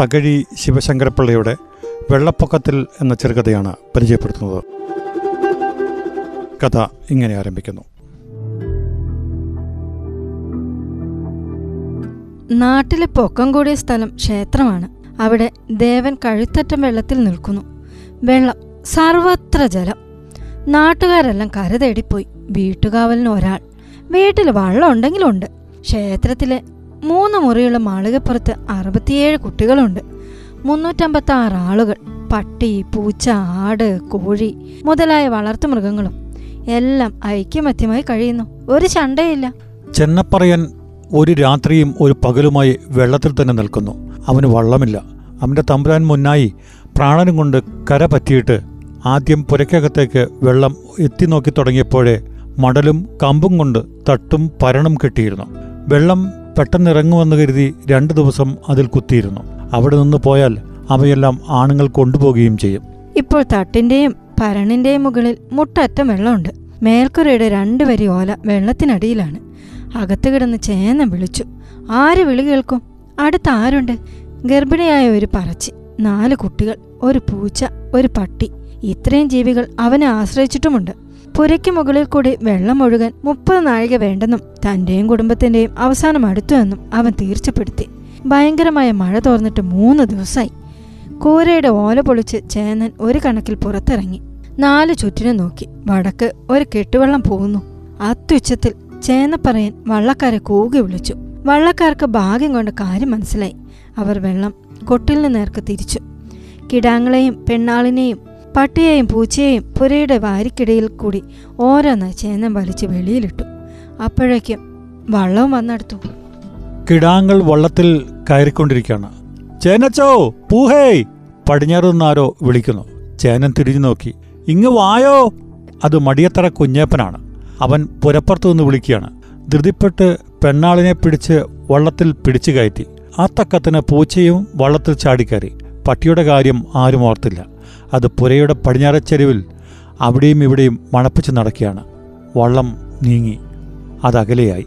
തകഴി ശിവശങ്കരപ്പിള്ളയുടെ വെള്ളപ്പൊക്കത്തിൽ എന്ന ചെറുകഥയാണ് പരിചയപ്പെടുത്തുന്നത്. കഥ ഇങ്ങനെ ആരംഭിക്കുന്നു. നാട്ടിലെ പൊക്കം കൂടിയ സ്ഥലം ക്ഷേത്രമാണ്. അവിടെ ദേവൻ കഴുത്തറ്റം വെള്ളത്തിൽ നിൽക്കുന്നു. വെള്ളം സർവത്ര ജലം. നാട്ടുകാരെല്ലാം കര തേടിപ്പോയി വീട്ടുകാവലിന് ഒരാൾ. വീട്ടിൽ വള്ളം ഉണ്ടെങ്കിലുണ്ട്. ക്ഷേത്രത്തിലെ മൂന്ന് മുറിയുള്ള മാളികപ്പുറത്ത് അറുപത്തിയേഴ് കുട്ടികളുണ്ട്. മുന്നൂറ്റമ്പത്തി ആറ് ആളുകൾ. പട്ടി പൂച്ച ആട് കോഴി മുതലായ വളർത്തുമൃഗങ്ങളും എല്ലാം ഐക്യമത്യമായി കഴിയുന്നു. ഒരു ചണ്ടയില്ല. ചെന്നപ്പറയൻ ഒരു രാത്രിയും ഒരു പകലുമായി വെള്ളത്തിൽ തന്നെ നിൽക്കുന്നു. അവന് വള്ളമില്ല. അവന്റെ തമ്പുരാൻ മുന്നായി പ്രാണനും കൊണ്ട് കര പറ്റിയിട്ട് ആദ്യം പുരയ്ക്കകത്തേക്ക് വെള്ളം എത്തി നോക്കി തുടങ്ങിയപ്പോഴേ മടലും കമ്പും കൊണ്ട് തട്ടും പരണും കെട്ടിയിരുന്നു. വെള്ളം പെട്ടെന്നിറങ്ങുമെന്ന് കരുതി രണ്ടു ദിവസം അതിൽ കുത്തിയിരുന്നു. അവിടെ നിന്ന് പോയാൽ അവയെല്ലാം ആണുങ്ങൾ കൊണ്ടുപോകുകയും ചെയ്യും. ഇപ്പോൾ തട്ടിന്റെയും പരണിന്റെയും മുകളിൽ മുട്ടറ്റം വെള്ളമുണ്ട്. മേൽക്കുരയുടെ രണ്ടു വരി ഓല വെള്ളത്തിനടിയിലാണ്. അകത്ത് കിടന്ന് ചേന വിളിച്ചു. ആര് വിളി കേൾക്കും? അടുത്ത് ആരുണ്ട്? ഗർഭിണിയായ ഒരു പറച്ചി നാല് കുട്ടികൾ ഒരു പൂച്ച ഒരു പട്ടി. ഇത്രയും ജീവികൾ അവനെ ആശ്രയിച്ചിട്ടുമുണ്ട്. പുരയ്ക്ക് മുകളിൽ കൂടി വെള്ളം ഒഴുകാൻ മുപ്പത് നാഴിക വേണ്ടെന്നും തന്റെയും കുടുംബത്തിന്റെയും അവസാനം അടുത്തുവെന്നും അവൻ തീർച്ചപ്പെടുത്തി. ഭയങ്കരമായ മഴ തോർന്നിട്ട് മൂന്ന് ദിവസമായി കൂരയുടെ ഓല പൊളിച്ച് ചേന്നൻ ഒരു കണക്കിൽ പുറത്തിറങ്ങി. നാല് ചുറ്റിനും നോക്കി. വടക്ക് ഒരു കെട്ടുവെള്ളം പോകുന്നു. അത്യുച്ചത്തിൽ ചേന്നപ്പറയൻ വള്ളക്കാരെ കൂകി വിളിച്ചു. വള്ളക്കാർക്ക് ഭാഗ്യം കൊണ്ട് കാര്യം മനസ്സിലായി. അവർ വെള്ളം കൊട്ടിലിന് നേർക്ക് തിരിച്ചു. കിടാങ്ങളെയും പെണ്ണാളിനെയും പട്ടിയെയും പൂച്ചയെയും പുരയുടെ വാരിക്കിടയിൽ കൂടി ഓരോന്ന് ചേന്നം വലിച്ച് വെളിയിലിട്ടു. അപ്പോഴേക്കും വള്ളവും വന്നെടുത്തു. കിടാങ്ങൾ വള്ളത്തിൽ കയറിക്കൊണ്ടിരിക്കുകയാണ്. ചേനച്ചോ പൂഹേ പടിഞ്ഞാറ് നിന്നാരോ വിളിക്കുന്നു. ചേനൻ തിരിഞ്ഞു നോക്കി. ഇങ്ങ് വായോ! അത് മടിയത്തറ കുഞ്ഞേപ്പനാണ്. അവൻ പുരപ്പുറത്തു നിന്ന് വിളിക്കുകയാണ്. ധൃതിപ്പെട്ട് പെണ്ണാളിനെ പിടിച്ച് വള്ളത്തിൽ പിടിച്ചു കയറ്റി. ആ തക്കത്തിന് പൂച്ചയും വള്ളത്തിൽ ചാടിക്കയറി. പട്ടിയുടെ കാര്യം ആരും ഓർത്തില്ല. അത് പുരയുടെ പടിഞ്ഞാറച്ചെരുവിൽ അവിടെയും ഇവിടെയും മണപ്പിച്ച് നടക്കുകയാണ്. വള്ളം നീങ്ങി. അത് അകലെയായി.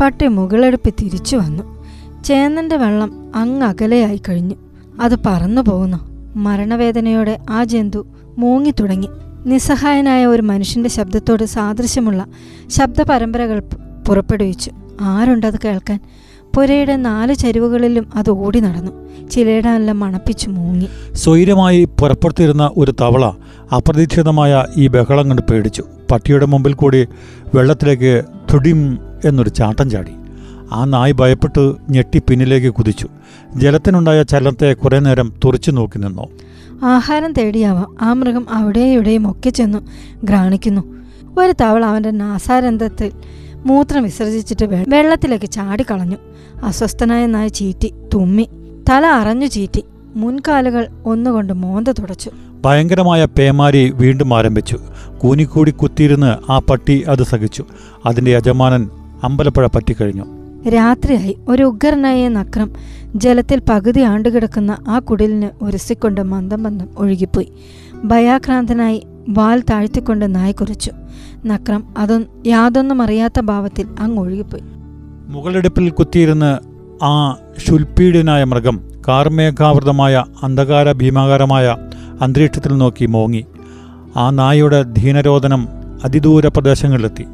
പട്ടി മുകളെടുപ്പ് തിരിച്ചു വന്നു. ചേന്നന്റെ വള്ളം അങ്ങ് അകലെയായി കഴിഞ്ഞു. അത് പറന്നു പോകുന്നു. മരണവേദനയോടെ ആ ജന്തു മൂങ്ങി തുടങ്ങി. നിസ്സഹായനായ ഒരു മനുഷ്യന്റെ ശബ്ദത്തോട് സാദൃശ്യമുള്ള ശബ്ദ പരമ്പരകൾ പുറപ്പെടുവിച്ചു. ആരുണ്ടത് കേൾക്കാൻ? പുരയുടെ നാല് ചരിവുകളിലും അത് ഓടി നടന്നു. ചിലയിടെല്ലാം മണപ്പിച്ചു മൂങ്ങി. സ്വൈര്യമായി പുറപ്പെടുത്തിരുന്ന ഒരു തവള അപ്രതീക്ഷിതമായ ഈ ബഹളം കണ്ട് പേടിച്ചു. പട്ടിയുടെ മുമ്പിൽ കൂടി വെള്ളത്തിലേക്ക് തുടിം എന്നൊരു ചാട്ടം ചാടി. ആ നായ് ഭയപ്പെട്ട് ഞെട്ടി പിന്നിലേക്ക് കുതിച്ചു. ജലത്തിനുണ്ടായ ചലനത്തെ കുറെ നേരം തുറച്ചു നോക്കി നിന്നു. ആഹാരം തേടിയാവാം. ആ മൃഗം അവിടെയും ഇവിടെയും ഒക്കെ ചെന്നു ഗ്രാണിക്കുന്നു. ഒരു തവള അവന്റെ നാസാരന്ധത്തിൽ മൂത്രം വിസർജിച്ചിട്ട് വെള്ളത്തിലേക്ക് ചാടിക്കളഞ്ഞു. അസ്വസ്ഥനായ നായ ചീറ്റി തുമ്മി തല അറഞ്ഞു ചീറ്റി മുൻകാലുകൾ ഒന്നുകൊണ്ട് മോന്ത തുടച്ചു. ഭയങ്കരമായ പേമാരി വീണ്ടും ആരംഭിച്ചു. കൂനിക്കൂടി കുത്തിയിരുന്ന് ആ പട്ടി അത് സഹിച്ചു. അതിന്റെ യജമാനൻ അമ്പലപ്പുഴ പറ്റിക്കഴിഞ്ഞു. രാത്രിയായി. ഒരു ഉഗ്രനായ നക്രം ജലത്തിൽ പകുതി ആണ്ടുകിടക്കുന്ന ആ കുടിലിന് ഉരസിക്കൊണ്ട് മന്ദം മന്ദം ഒഴുകിപ്പോയി. ഭയാക്രാന്തനായി വാൽ താഴ്ത്തിക്കൊണ്ട് നായ കുരച്ചു നക്രം അതൊന്നും യാതൊന്നും അറിയാത്ത ഭാവത്തിൽ അങ്ങ് ഒഴുകിപ്പോയി. മുകളെടുപ്പിൽ കുത്തിയിരുന്ന് ആ ശുൽപീഡിനായ മൃഗം കാർമേഘാവൃതമായ അന്ധകാര ഭീമാകാരമായ അന്തരീക്ഷത്തിൽ നോക്കി മോങ്ങി. ആ നായയുടെ ധീനരോധനം അതിദൂര പ്രദേശങ്ങളിലെത്തി.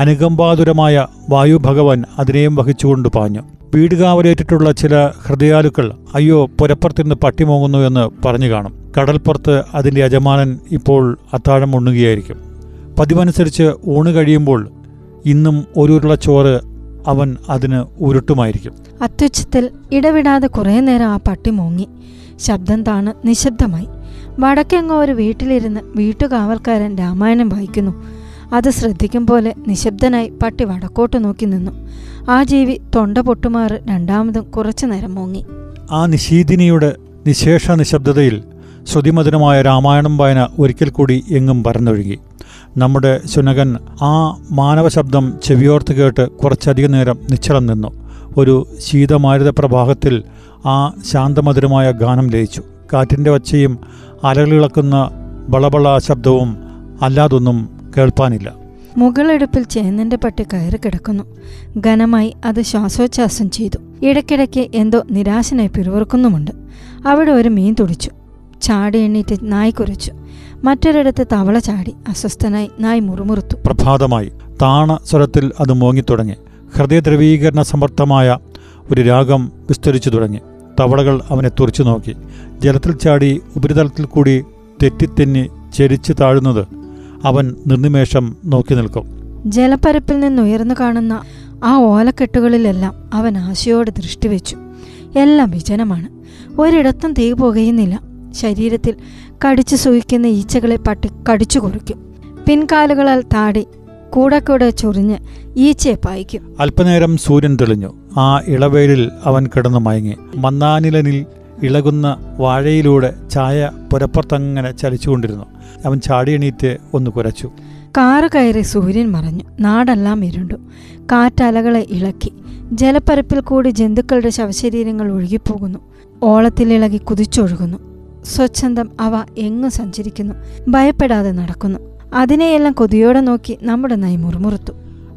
അനുകമ്പാതുരമായ വായു ഭഗവാൻ അതിനെയും വഹിച്ചുകൊണ്ട് പാഞ്ഞു. വീടുകാവലേറ്റിട്ടുള്ള ചില ഹൃദയാലുക്കൾ അയ്യോ പുരപ്പുറത്തിരുന്ന് പട്ടി മോങ്ങുന്നു എന്ന് പറഞ്ഞു കാണും. കടൽപ്പുറത്ത് അതിന്റെ യജമാനൻ ഇപ്പോൾ അത്താഴം ഉണ്ണുകയായിരിക്കും. പതിവനുസരിച്ച് ഊണ് കഴിയുമ്പോൾ ഇന്നും ഒരു ഉരുള ചോറ് അവൻ അതിന് ഉരുട്ടുമായിരിക്കും. അത്യുച്ചത്തിൽ ഇടവിടാതെ കുറേ നേരം ആ പട്ടി മൂങ്ങി. ശബ്ദം താണ് നിശബ്ദമായി. വടക്കെങ്ങോ ഒരു വീട്ടിലിരുന്ന് വീട്ടുകാവൽക്കാരൻ രാമായണം വായിക്കുന്നു. അത് ശ്രദ്ധിക്കും പോലെ നിശബ്ദനായി പട്ടി വടക്കോട്ട് നോക്കി നിന്നു. ആ ജീവി തൊണ്ട പൊട്ടുമാറ് രണ്ടാമതും കുറച്ചു നേരം മൂങ്ങി. ആ നിശീദിനിയുടെ നിശേഷ നിശബ്ദതയിൽ ശ്രുതിമധുരമായ രാമായണം വായന ഒരിക്കൽ കൂടി എങ്ങും പരന്നൊഴുകി. നമ്മുടെ ശുനകൻ ആ മാനവ ശബ്ദം ചെവിയോർത്ത് കേട്ട് കുറച്ചധികം നേരം നിശ്ചലം നിന്നു. ഒരു ശീതമാരുത പ്രഭാഗത്തിൽ ആ ശാന്തമധുരമായ ഗാനം ലയിച്ചു. കാറ്റിന്റെ ഒച്ചയും അലകളിളക്കുന്ന ബളബള ശബ്ദവും അല്ലാതൊന്നും കേൾപ്പാനില്ല. മുകളെടുപ്പിൽ ചേന്നന്റെ പട്ടി കയറി കിടക്കുന്നു. ഘനമായി അത് ശ്വാസോച്ഛ്വാസം ചെയ്തു. ഇടയ്ക്കിടയ്ക്ക് എന്തോ നിരാശനായി പിറുവിറുക്കുന്നുമുണ്ട് അവിടെ ഒരു മീൻ തുടിച്ചു. ചാടി എണ്ണീറ്റ് നായ് കുരച്ചു. മറ്റൊരിടത്ത് തവള ചാടി അസ്വസ്ഥനായി നായ് മുറുമുറുത്തു. പ്രഭാതമായി താണ സ്വരത്തിൽ അത് മോങ്ങിത്തുടങ്ങി. ഹൃദയദ്രവീകരണ സമർത്ഥമായ ഒരു രാഗം വിസ്തരിച്ചു തുടങ്ങി. തവളകൾ അവനെ തുറച്ചു നോക്കി. ജലത്തിൽ ചാടി ഉപരിതലത്തിൽ കൂടി തെറ്റിത്തെന്നി ചെരിച്ചു താഴുന്നത് അവൻ നിർനിമേഷം നോക്കി നിൽക്കും. ജലപ്പരപ്പിൽ നിന്നുയർന്നു കാണുന്ന ആ ഓലക്കെട്ടുകളിലെല്ലാം അവൻ ആശയോടെ ദൃഷ്ടിവെച്ചു എല്ലാം വിജനമാണ്. ഒരിടത്തും തീ പുകയുന്നില്ല. ശരീരത്തിൽ കടിച്ചു സൂയിക്കുന്ന ഈച്ചകളെ പട്ടി കടിച്ചു കുറിക്കും. പിൻകാലുകളാൽ താടി കൂടെ കൂടെ ചൊറിഞ്ഞ് ഈച്ചയെ പായിക്കും. അല്പനേരം സൂര്യൻ തെളിഞ്ഞു. ആ ഇളവേലിൽ അവൻ കിടന്നു മയങ്ങി. മന്നാനിലനിൽ ഇളകുന്ന വാഴയിലൂടെ ചായ പുരപ്പുറത്തങ്ങനെ ചലിച്ചുകൊണ്ടിരുന്നു. അവൻ ചാടിയണീറ്റ് ഒന്ന് കുരച്ചു. കാറ് കയറി സൂര്യൻ മറഞ്ഞു. നാടെല്ലാം ഇരുണ്ടു. കാറ്റലകളെ ഇളക്കി. ജലപ്പരപ്പിൽ കൂടി ജന്തുക്കളുടെ ശവശരീരങ്ങൾ ഒഴുകിപ്പോകുന്നു. ഓളത്തിലിളകി കുതിച്ചൊഴുകുന്നു. സ്വച്ഛന്തം അവ എങ്ങും സഞ്ചരിക്കുന്നു. ഭയപ്പെടാതെ നടക്കുന്നു. അതിനെയെല്ലാം കൊതിയോടെ നോക്കി നമ്മുടെ നായി മുറുമുറുത്തു.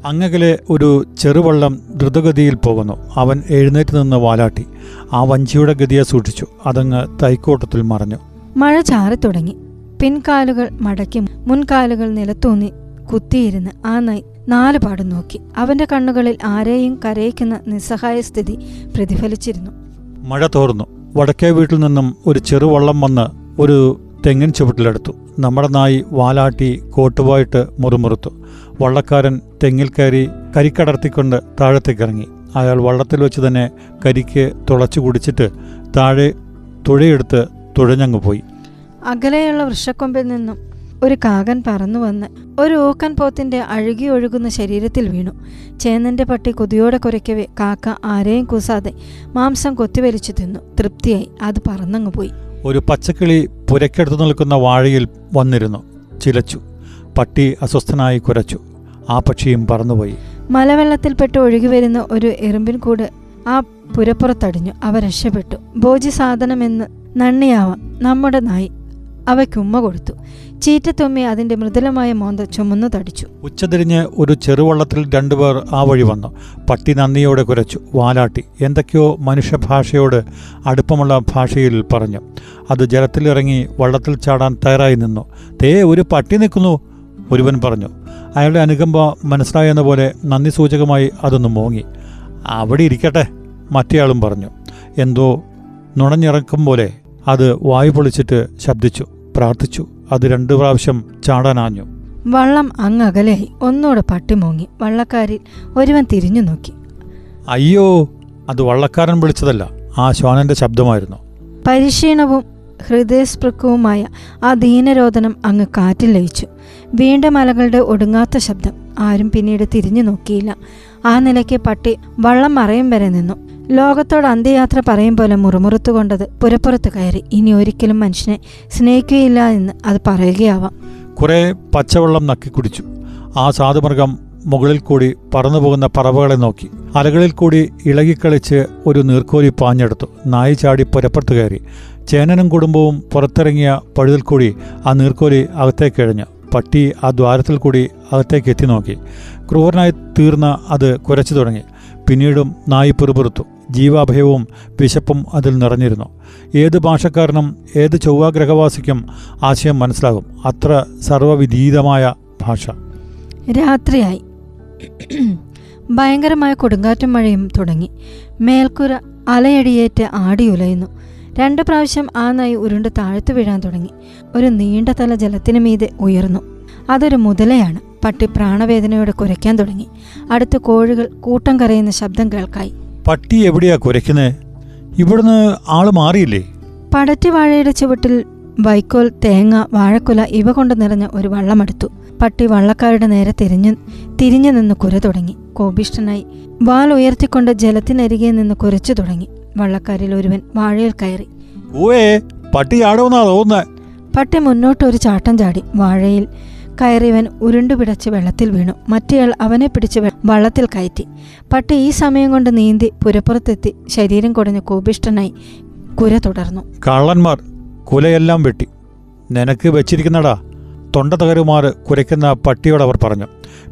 അങ്ങകലെ ഒരു ചെറുവള്ളം ദ്രുതഗതിയിൽ പോകുന്നു. അവൻ എഴുന്നേറ്റ് നിന്ന് വാലാട്ടി. ആ വഞ്ചിയുടെ ഗതിയെ സൂക്ഷിച്ചു. അതങ്ങ് തൈക്കോട്ടത്തിൽ മറഞ്ഞു. മഴ ചാറിത്തുടങ്ങി പിൻകാലുകൾ മടക്കി മുൻകാലുകൾ നിലത്തൂന്നി കുത്തിയിരുന്ന് ആ നായി നാലുപാടും നോക്കി. അവന്റെ കണ്ണുകളിൽ ആരെയും കരയിക്കുന്ന നിസ്സഹായ സ്ഥിതി പ്രതിഫലിച്ചിരുന്നു. മഴ തോർന്നു. വടക്കേ വീട്ടിൽ നിന്നും ഒരു ചെറുവള്ളം വന്ന് ഒരു തെങ്ങിൻ ചുവട്ടിലെടുത്തു. നമ്മുടെ നായി വാലാട്ടി കോട്ടുപോയിട്ട് മുറുമുറുത്തു. വള്ളക്കാരൻ തെങ്ങിൽ കയറി കരിക്കടർത്തിക്കൊണ്ട് താഴത്തേക്കിറങ്ങി. അയാൾ വള്ളത്തിൽ വെച്ച് തന്നെ കരിക്ക് തുളച്ചു കുടിച്ചിട്ട് താഴെ തുഴയെടുത്ത് തുഴഞ്ഞങ്ങ് പോയി. അകലെയുള്ള വൃക്ഷക്കൊമ്പിൽ നിന്നും ഒരു കാകൻ പറന്നു വന്ന് ഒരു ഓക്കൻ പോത്തിന്റെ അഴുകി ഒഴുകുന്ന ശരീരത്തിൽ വീണു. ചേന്നന്റെ പട്ടി കൊതിയോടെ കുരയ്ക്കവേ കാക്ക ആരെയും കൂസാതെ മാംസം കൊത്തിവലിച്ചു തിന്നു. തൃപ്തിയായി. അത് പറന്നങ്ങ് പോയി. ഒരു പച്ചക്കിളി പുരക്കെടുത്തു നിൽക്കുന്ന വാഴയിൽ വന്നിരുന്നു. ചിലച്ചു. പട്ടി അസ്വസ്ഥനായി കുരച്ചു. ആ പക്ഷിയും പറന്നുപോയി. മലവെള്ളത്തിൽപ്പെട്ട് ഒഴുകി വരുന്ന ഒരു എറുമ്പിൻ കൂട് ആ പുരപ്പുറത്തടിഞ്ഞു. അവ രക്ഷപ്പെട്ടു. ഭോജി സാധനമെന്ന് നണ്ണിയാവാം. നമ്മുടെ നായി അവയ്ക്കുമ്മ കൊടുത്തു. ചീറ്റത്തുമ്മി അതിന്റെ മൃദുലമായ മോന്ത ചുമന്നു തടിച്ചു. ഉച്ചതിരിഞ്ഞ് ഒരു ചെറുവള്ളത്തിൽ രണ്ടുപേർ ആ വഴി വന്നു. പട്ടി നന്ദിയോടെ കുരച്ചു. വാലാട്ടി എന്തൊക്കെയോ മനുഷ്യഭാഷയോട് അടുപ്പമുള്ള ഭാഷയിൽ പറഞ്ഞു. അത് ജലത്തിലിറങ്ങി വള്ളത്തിൽ ചാടാൻ തയ്യാറായി നിന്നു. തേ ഒരു പട്ടി നിൽക്കുന്നു ഒരുവൻ പറഞ്ഞു. അയാളുടെ അനുകമ്പ മനസ്സിലായെന്ന പോലെ നന്ദി സൂചകമായി അതൊന്ന് മോങ്ങി. അവിടെ ഇരിക്കട്ടെ മറ്റേയാളും പറഞ്ഞു. എന്തോ നുണഞ്ഞിറക്കും പോലെ അത് വായു പൊളിച്ചിട്ട് ശബ്ദിച്ചു പ്രാർത്ഥിച്ചു. അത് രണ്ടു പ്രാവശ്യം ചാടാനാഞ്ഞു. വള്ളം അങ്ങകലെയായി ഒന്നോട് പട്ടി മോങ്ങി വള്ളക്കാരിൽ ഒരുവൻ തിരിഞ്ഞു നോക്കി. അയ്യോ അത് വള്ളക്കാരൻ വിളിച്ചതല്ല. ആ ശ്വാനന്റെ ശബ്ദമായിരുന്നു. പരിക്ഷീണവും ഹൃദയസ്പൃക്കവുമായ ആ ദീനരോധനം അങ്ങ് കാറ്റിൽ ലയിച്ചു. വീണ്ട മലകളുടെ ഒടുങ്ങാത്ത ശബ്ദം. ആരും പിന്നീട് തിരിഞ്ഞു നോക്കിയില്ല. ആ നിലയ്ക്ക് പട്ടി വള്ളം മറയും വരെ നിന്നു. ലോകത്തോട് അന്ത്യയാത്ര പറയും പോലെ മുറുമുറുത്തുകൊണ്ടത് പുരപ്പുറത്ത് കയറി. ഇനി ഒരിക്കലും മനുഷ്യനെ സ്നേഹിക്കുകയില്ല എന്ന് അത് പറയുകയാവാം. കുറെ പച്ചവെള്ളം നക്കി കുടിച്ചു. ആ സാധുമൃഗം മുകളിൽ കൂടി പറന്നു പോകുന്ന പറവകളെ നോക്കി. അലകളിൽ കൂടി ഇളകിക്കളിച്ച് ഒരു നീർക്കോലി പാഞ്ഞെടുത്തു. നായി ചാടി പുരപ്പുറത്ത് കയറി. ചേനനും കുടുംബവും പുറത്തിറങ്ങിയ പഴുതിൽ കൂടി ആ നീർക്കോലി അകത്തേക്ക് എഴഞ്ഞു. പട്ടി ആ ദ്വാരത്തിൽ കൂടി അകത്തേക്ക് എത്തി നോക്കി. ക്രൂരനായി തീർന്ന അത് കുരച്ചു തുടങ്ങി. പിന്നീടും നായി പിറുപിറുത്തു ജീവാഭയവും വിശപ്പും അതിൽ നിറഞ്ഞിരുന്നു. ഏത് ഭാഷക്കാരനും ഏത് ചൊവ്വാഗ്രഹവാസിക്കും ആശയം മനസ്സിലാകും. അത്ര സർവവിധീതമായ ഭാഷ. രാത്രിയായി. ഭയങ്കരമായ കൊടുങ്കാറ്റും മഴയും തുടങ്ങി. മേൽക്കുര അലയടിയേറ്റ് ആടിയുലയുന്നു. രണ്ട് പ്രാവശ്യം ആ നായി ഉരുണ്ട് താഴ്ത്തു വീഴാൻ തുടങ്ങി. ഒരു നീണ്ട തല ജലത്തിനു മീതെ ഉയർന്നു. അതൊരു മുതലയാണ്. പട്ടി പ്രാണവേദനയോടെ കുരയ്ക്കാൻ തുടങ്ങി. അടുത്ത് കോഴികൾ കൂട്ടം കരയുന്ന ശബ്ദം കേൾക്കായി. പട്ടി എവിടെയാ കുരയ്ക്കുന്നേ? ഇവിടുന്ന് ആൾ മാറിയില്ലേ? പടറ്റി വാഴയുടെ ചുവട്ടിൽ വൈക്കോൽ തേങ്ങ വാഴക്കുല ഇവ കൊണ്ട് നിറഞ്ഞ ഒരു വള്ളമെടുത്തു. പട്ടി വള്ളക്കാരുടെ നേരെ തിരിഞ്ഞു തിരിഞ്ഞു നിന്ന് കുര തുടങ്ങി. കോപിഷ്ടനായി വാൽ ഉയർത്തിക്കൊണ്ട് ജലത്തിനരികെ നിന്ന് കുരച്ചു തുടങ്ങി. വള്ളക്കാരിൽ ഒരുവൻ വാഴയിൽ കയറി. പട്ടി പട്ടി മുന്നോട്ട് ഒരു ചാട്ടം ചാടി. വാഴയിൽ കയറിയവൻ ഉരുണ്ടുപിടച്ച് വെള്ളത്തിൽ വീണു. മറ്റേയാൾ അവനെ പിടിച്ച് വള്ളത്തിൽ കയറ്റി. പട്ടി ഈ സമയം കൊണ്ട് നീന്തി പുരപ്പുറത്തെത്തി ശരീരം കുടഞ്ഞ് കോപിഷ്ടനായി കുര തുടർന്നു. കള്ളന്മാർ കുലയെല്ലാം വെട്ടി. നിനക്ക് വെച്ചിരിക്കുന്നടാ. തൊണ്ട തകരുമാർ കുരയ്ക്കുന്ന പട്ടിയോടവർ പറഞ്ഞു.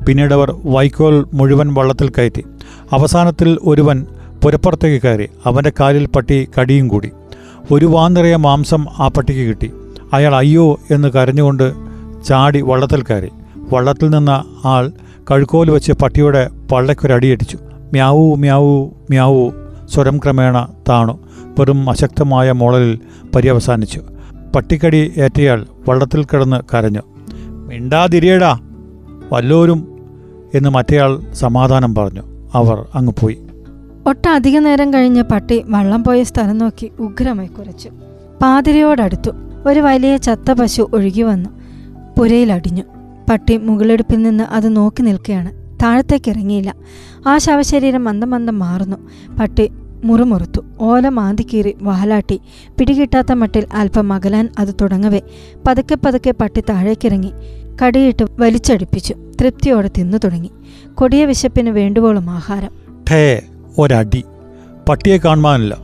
പിന്നീട് അവർ വൈക്കോൽ മുഴുവൻ വള്ളത്തിൽ കയറ്റി. അവസാനത്തിൽ ഒരുവൻ പുരപ്പുറത്തേക്ക് കയറി. അവന്റെ കാലിൽ പട്ടി കടിയും കൂടി. ഒരു വാന്നിറയ മാംസം ആ പട്ടിക്ക് കിട്ടി. അയാൾ അയ്യോ എന്ന് കരഞ്ഞുകൊണ്ട് ചാടി വള്ളത്തിൽ കയറി വള്ളത്തിൽ നിന്ന ആൾ കഴുക്കോൽ വെച്ച് പട്ടിയുടെ പള്ളയ്ക്കൊരടിയടിച്ചു മ്യാവൂ മ്യാവൂ മ്യാവൂ സ്വരം ക്രമേണ താണു വെറും അശക്തമായ മോളലിൽ പര്യവസാനിച്ചു. പട്ടിക്കടി ഏറ്റയാൾ വള്ളത്തിൽ കിടന്ന് കരഞ്ഞു. മിണ്ടാതിരിയടാ വല്ലോരും എന്ന് മറ്റേയാൾ സമാധാനം പറഞ്ഞു. അവർ അങ്ങ് പോയി. ഒട്ടധിക നേരം കഴിഞ്ഞ് പട്ടി വള്ളം പോയ സ്ഥലം നോക്കി ഉഗ്രമായി കുരച്ചു. പാതിരയോടടുത്തു ഒരു വലിയ ചത്ത പശു ഒഴുകി വന്നു. പുരയിലടിഞ്ഞു. പട്ടി മുകളെടുപ്പിൽ നിന്ന് അത് നോക്കി നിൽക്കുകയാണ് താഴത്തേക്ക് ഇറങ്ങിയില്ല. ആ ശവശരീരം മന്ദം മന്ദം മാറുന്നു. പട്ടി മുറുമുറുത്തു. ഓല മാന്തിക്കീറി വാലാട്ടി. പിടികിട്ടാത്ത മട്ടിൽ അല്പം അകലാൻ അത് തുടങ്ങവേ. പതുക്കെ പതുക്കെ പട്ടി താഴേക്കിറങ്ങി. കടിയിട്ട് വലിച്ചടിപ്പിച്ചു. തൃപ്തിയോടെ തിന്നു തുടങ്ങി. കൊടിയ വിശപ്പിന് വേണ്ടുവോളം ആഹാരം. ഠേ ഒരടി. പട്ടിയെ കാണുവാനില്ല.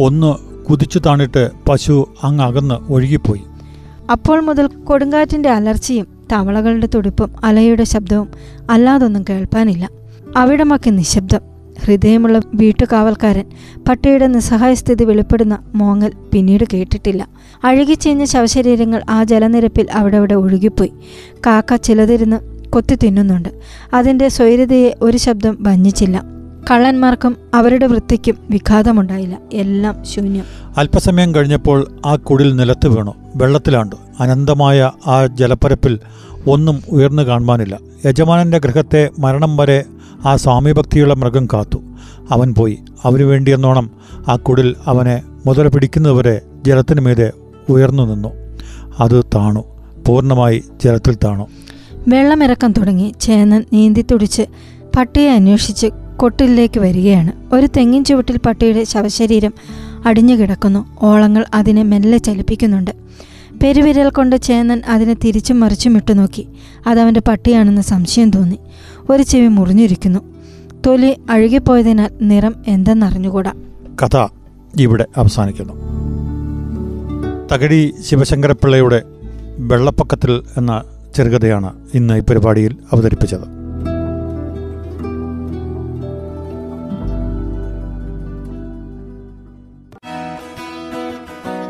ഒന്ന് കുതിച്ചു താണിട്ട് പശു അങ്ങകന്ന് ഒഴുകിപ്പോയി. അപ്പോൾ മുതൽ കൊടുങ്കാറ്റിന്റെ അലർച്ചയും തവളകളുടെ തുടിപ്പും അലയുടെ ശബ്ദവും അല്ലാതൊന്നും കേൾപ്പാനില്ല. അവിടമൊക്കെ നിശബ്ദം. ഹൃദയമുള്ള വീട്ടുകാവൽക്കാരൻ പട്ടിയുടെ നിസ്സഹായ സ്ഥിതി വെളിപ്പെടുന്ന മോങ്ങൽ പിന്നീട് കേട്ടിട്ടില്ല. അഴുകിച്ചീഞ്ഞ ശവശരീരങ്ങൾ ആ ജലനിരപ്പിൽ അവിടെവിടെ അവിടെ ഒഴുകിപ്പോയി. കാക്ക ചിലതിരുന്ന് കൊത്തി തിന്നുന്നുണ്ട്. അതിന്റെ സ്വൈര്യതയെ ഒരു ശബ്ദം ഭഞ്ഞിച്ചില്ല കള്ളന്മാർക്കും അവരുടെ വൃത്തിക്കും വിഘാതമുണ്ടായില്ല. എല്ലാം ശൂന്യം. അല്പസമയം കഴിഞ്ഞപ്പോൾ ആ കുടിൽ നിലത്ത് വീണു. വെള്ളത്തിലാണ്ടു. അനന്തമായ ആ ജലപ്പരപ്പിൽ ഒന്നും ഉയർന്നു കാണുവാനില്ല. യജമാനന്റെ ഗൃഹത്തെ മരണം വരെ ആ സ്വാമിഭക്തിയുള്ള മൃഗം കാത്തു. അവൻ പോയി. അവനു വേണ്ടിയെന്നോണം ആ കുടിൽ അവനെ മുതല പിടിക്കുന്നതുവരെ ജലത്തിനു മീതെ ഉയർന്നു നിന്നു. അത് താണു. പൂർണമായി ജലത്തിൽ താണു. വെള്ളമിറക്കം തുടങ്ങി. ചേന്നൻ നീന്തി തുടിച്ച് പട്ടിയെ അന്വേഷിച്ച് കൊട്ടിലേക്ക് വരികയാണ്. ഒരു തെങ്ങിൻ ചുവട്ടിൽ പട്ടിയുടെ ശവശരീരം അടിഞ്ഞു കിടക്കുന്നു. ഓളങ്ങൾ അതിനെ മെല്ലെ ചലിപ്പിക്കുന്നുണ്ട്. പെരുവിരൽ കൊണ്ട് ചേന്നൻ അതിനെ തിരിച്ചും മറിച്ചും ഇട്ടു നോക്കി. അതവന്റെ പട്ടിയാണെന്ന് സംശയം തോന്നി. ഒരു ചെവി മുറിഞ്ഞിരിക്കുന്നു. തൊലി അഴുകിപ്പോയതിനാൽ നിറം എന്തെന്നറിഞ്ഞുകൂടാ. കഥ ഇവിടെ അവസാനിക്കുന്നു. തകഴി ശിവശങ്കരപ്പിള്ളയുടെ വെള്ളപ്പൊക്കത്തിൽ എന്ന ചെറുകഥയാണ് ഇന്ന് ഈ പരിപാടിയിൽ അവതരിപ്പിച്ചത്.